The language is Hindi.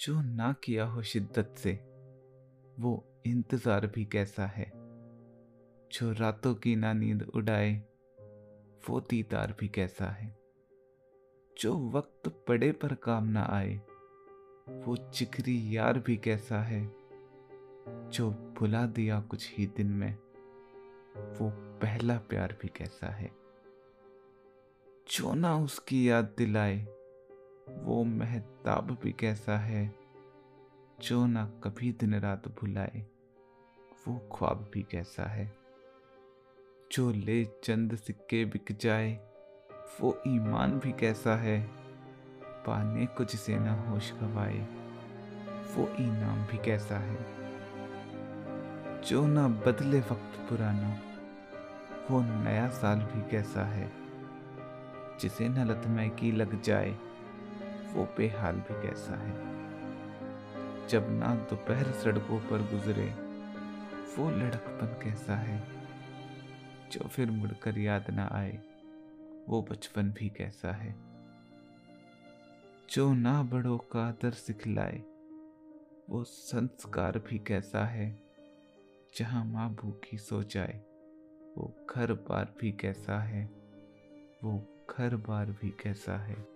जो ना किया हो शिद्दत से, वो इंतज़ार भी कैसा है? जो रातों की ना नींद उड़ाए, वो दीदार भी कैसा है? जो वक्त पड़े पर काम ना आए, वो जिक्री यार भी कैसा है? जो भुला दिया कुछ ही दिन में, वो पहला प्यार भी कैसा है? जो ना उसकी याद दिलाए वो महताब भी कैसा है, जो ना कभी दिन रात भुलाए, वो ख्वाब भी कैसा है। जो ले चंद सिक्के बिक जाए, वो ईमान भी कैसा है। पाने कुछ से ना होश गवाए, वो इनाम भी कैसा है। जो ना बदले वक्त पुराना, वो नया साल भी कैसा है। जिसे न लतमै की लग जाए वो बेहाल भी कैसा है। जब ना दोपहर सड़कों पर गुजरे, वो लड़कपन कैसा है। जो फिर मुड़कर याद ना आए, वो बचपन भी कैसा है। जो ना बड़ों का आदर सिखलाए, वो संस्कार भी कैसा है। जहाँ माँ भूखी सो जाए, वो घर बार भी कैसा है। वो घर बार भी कैसा है।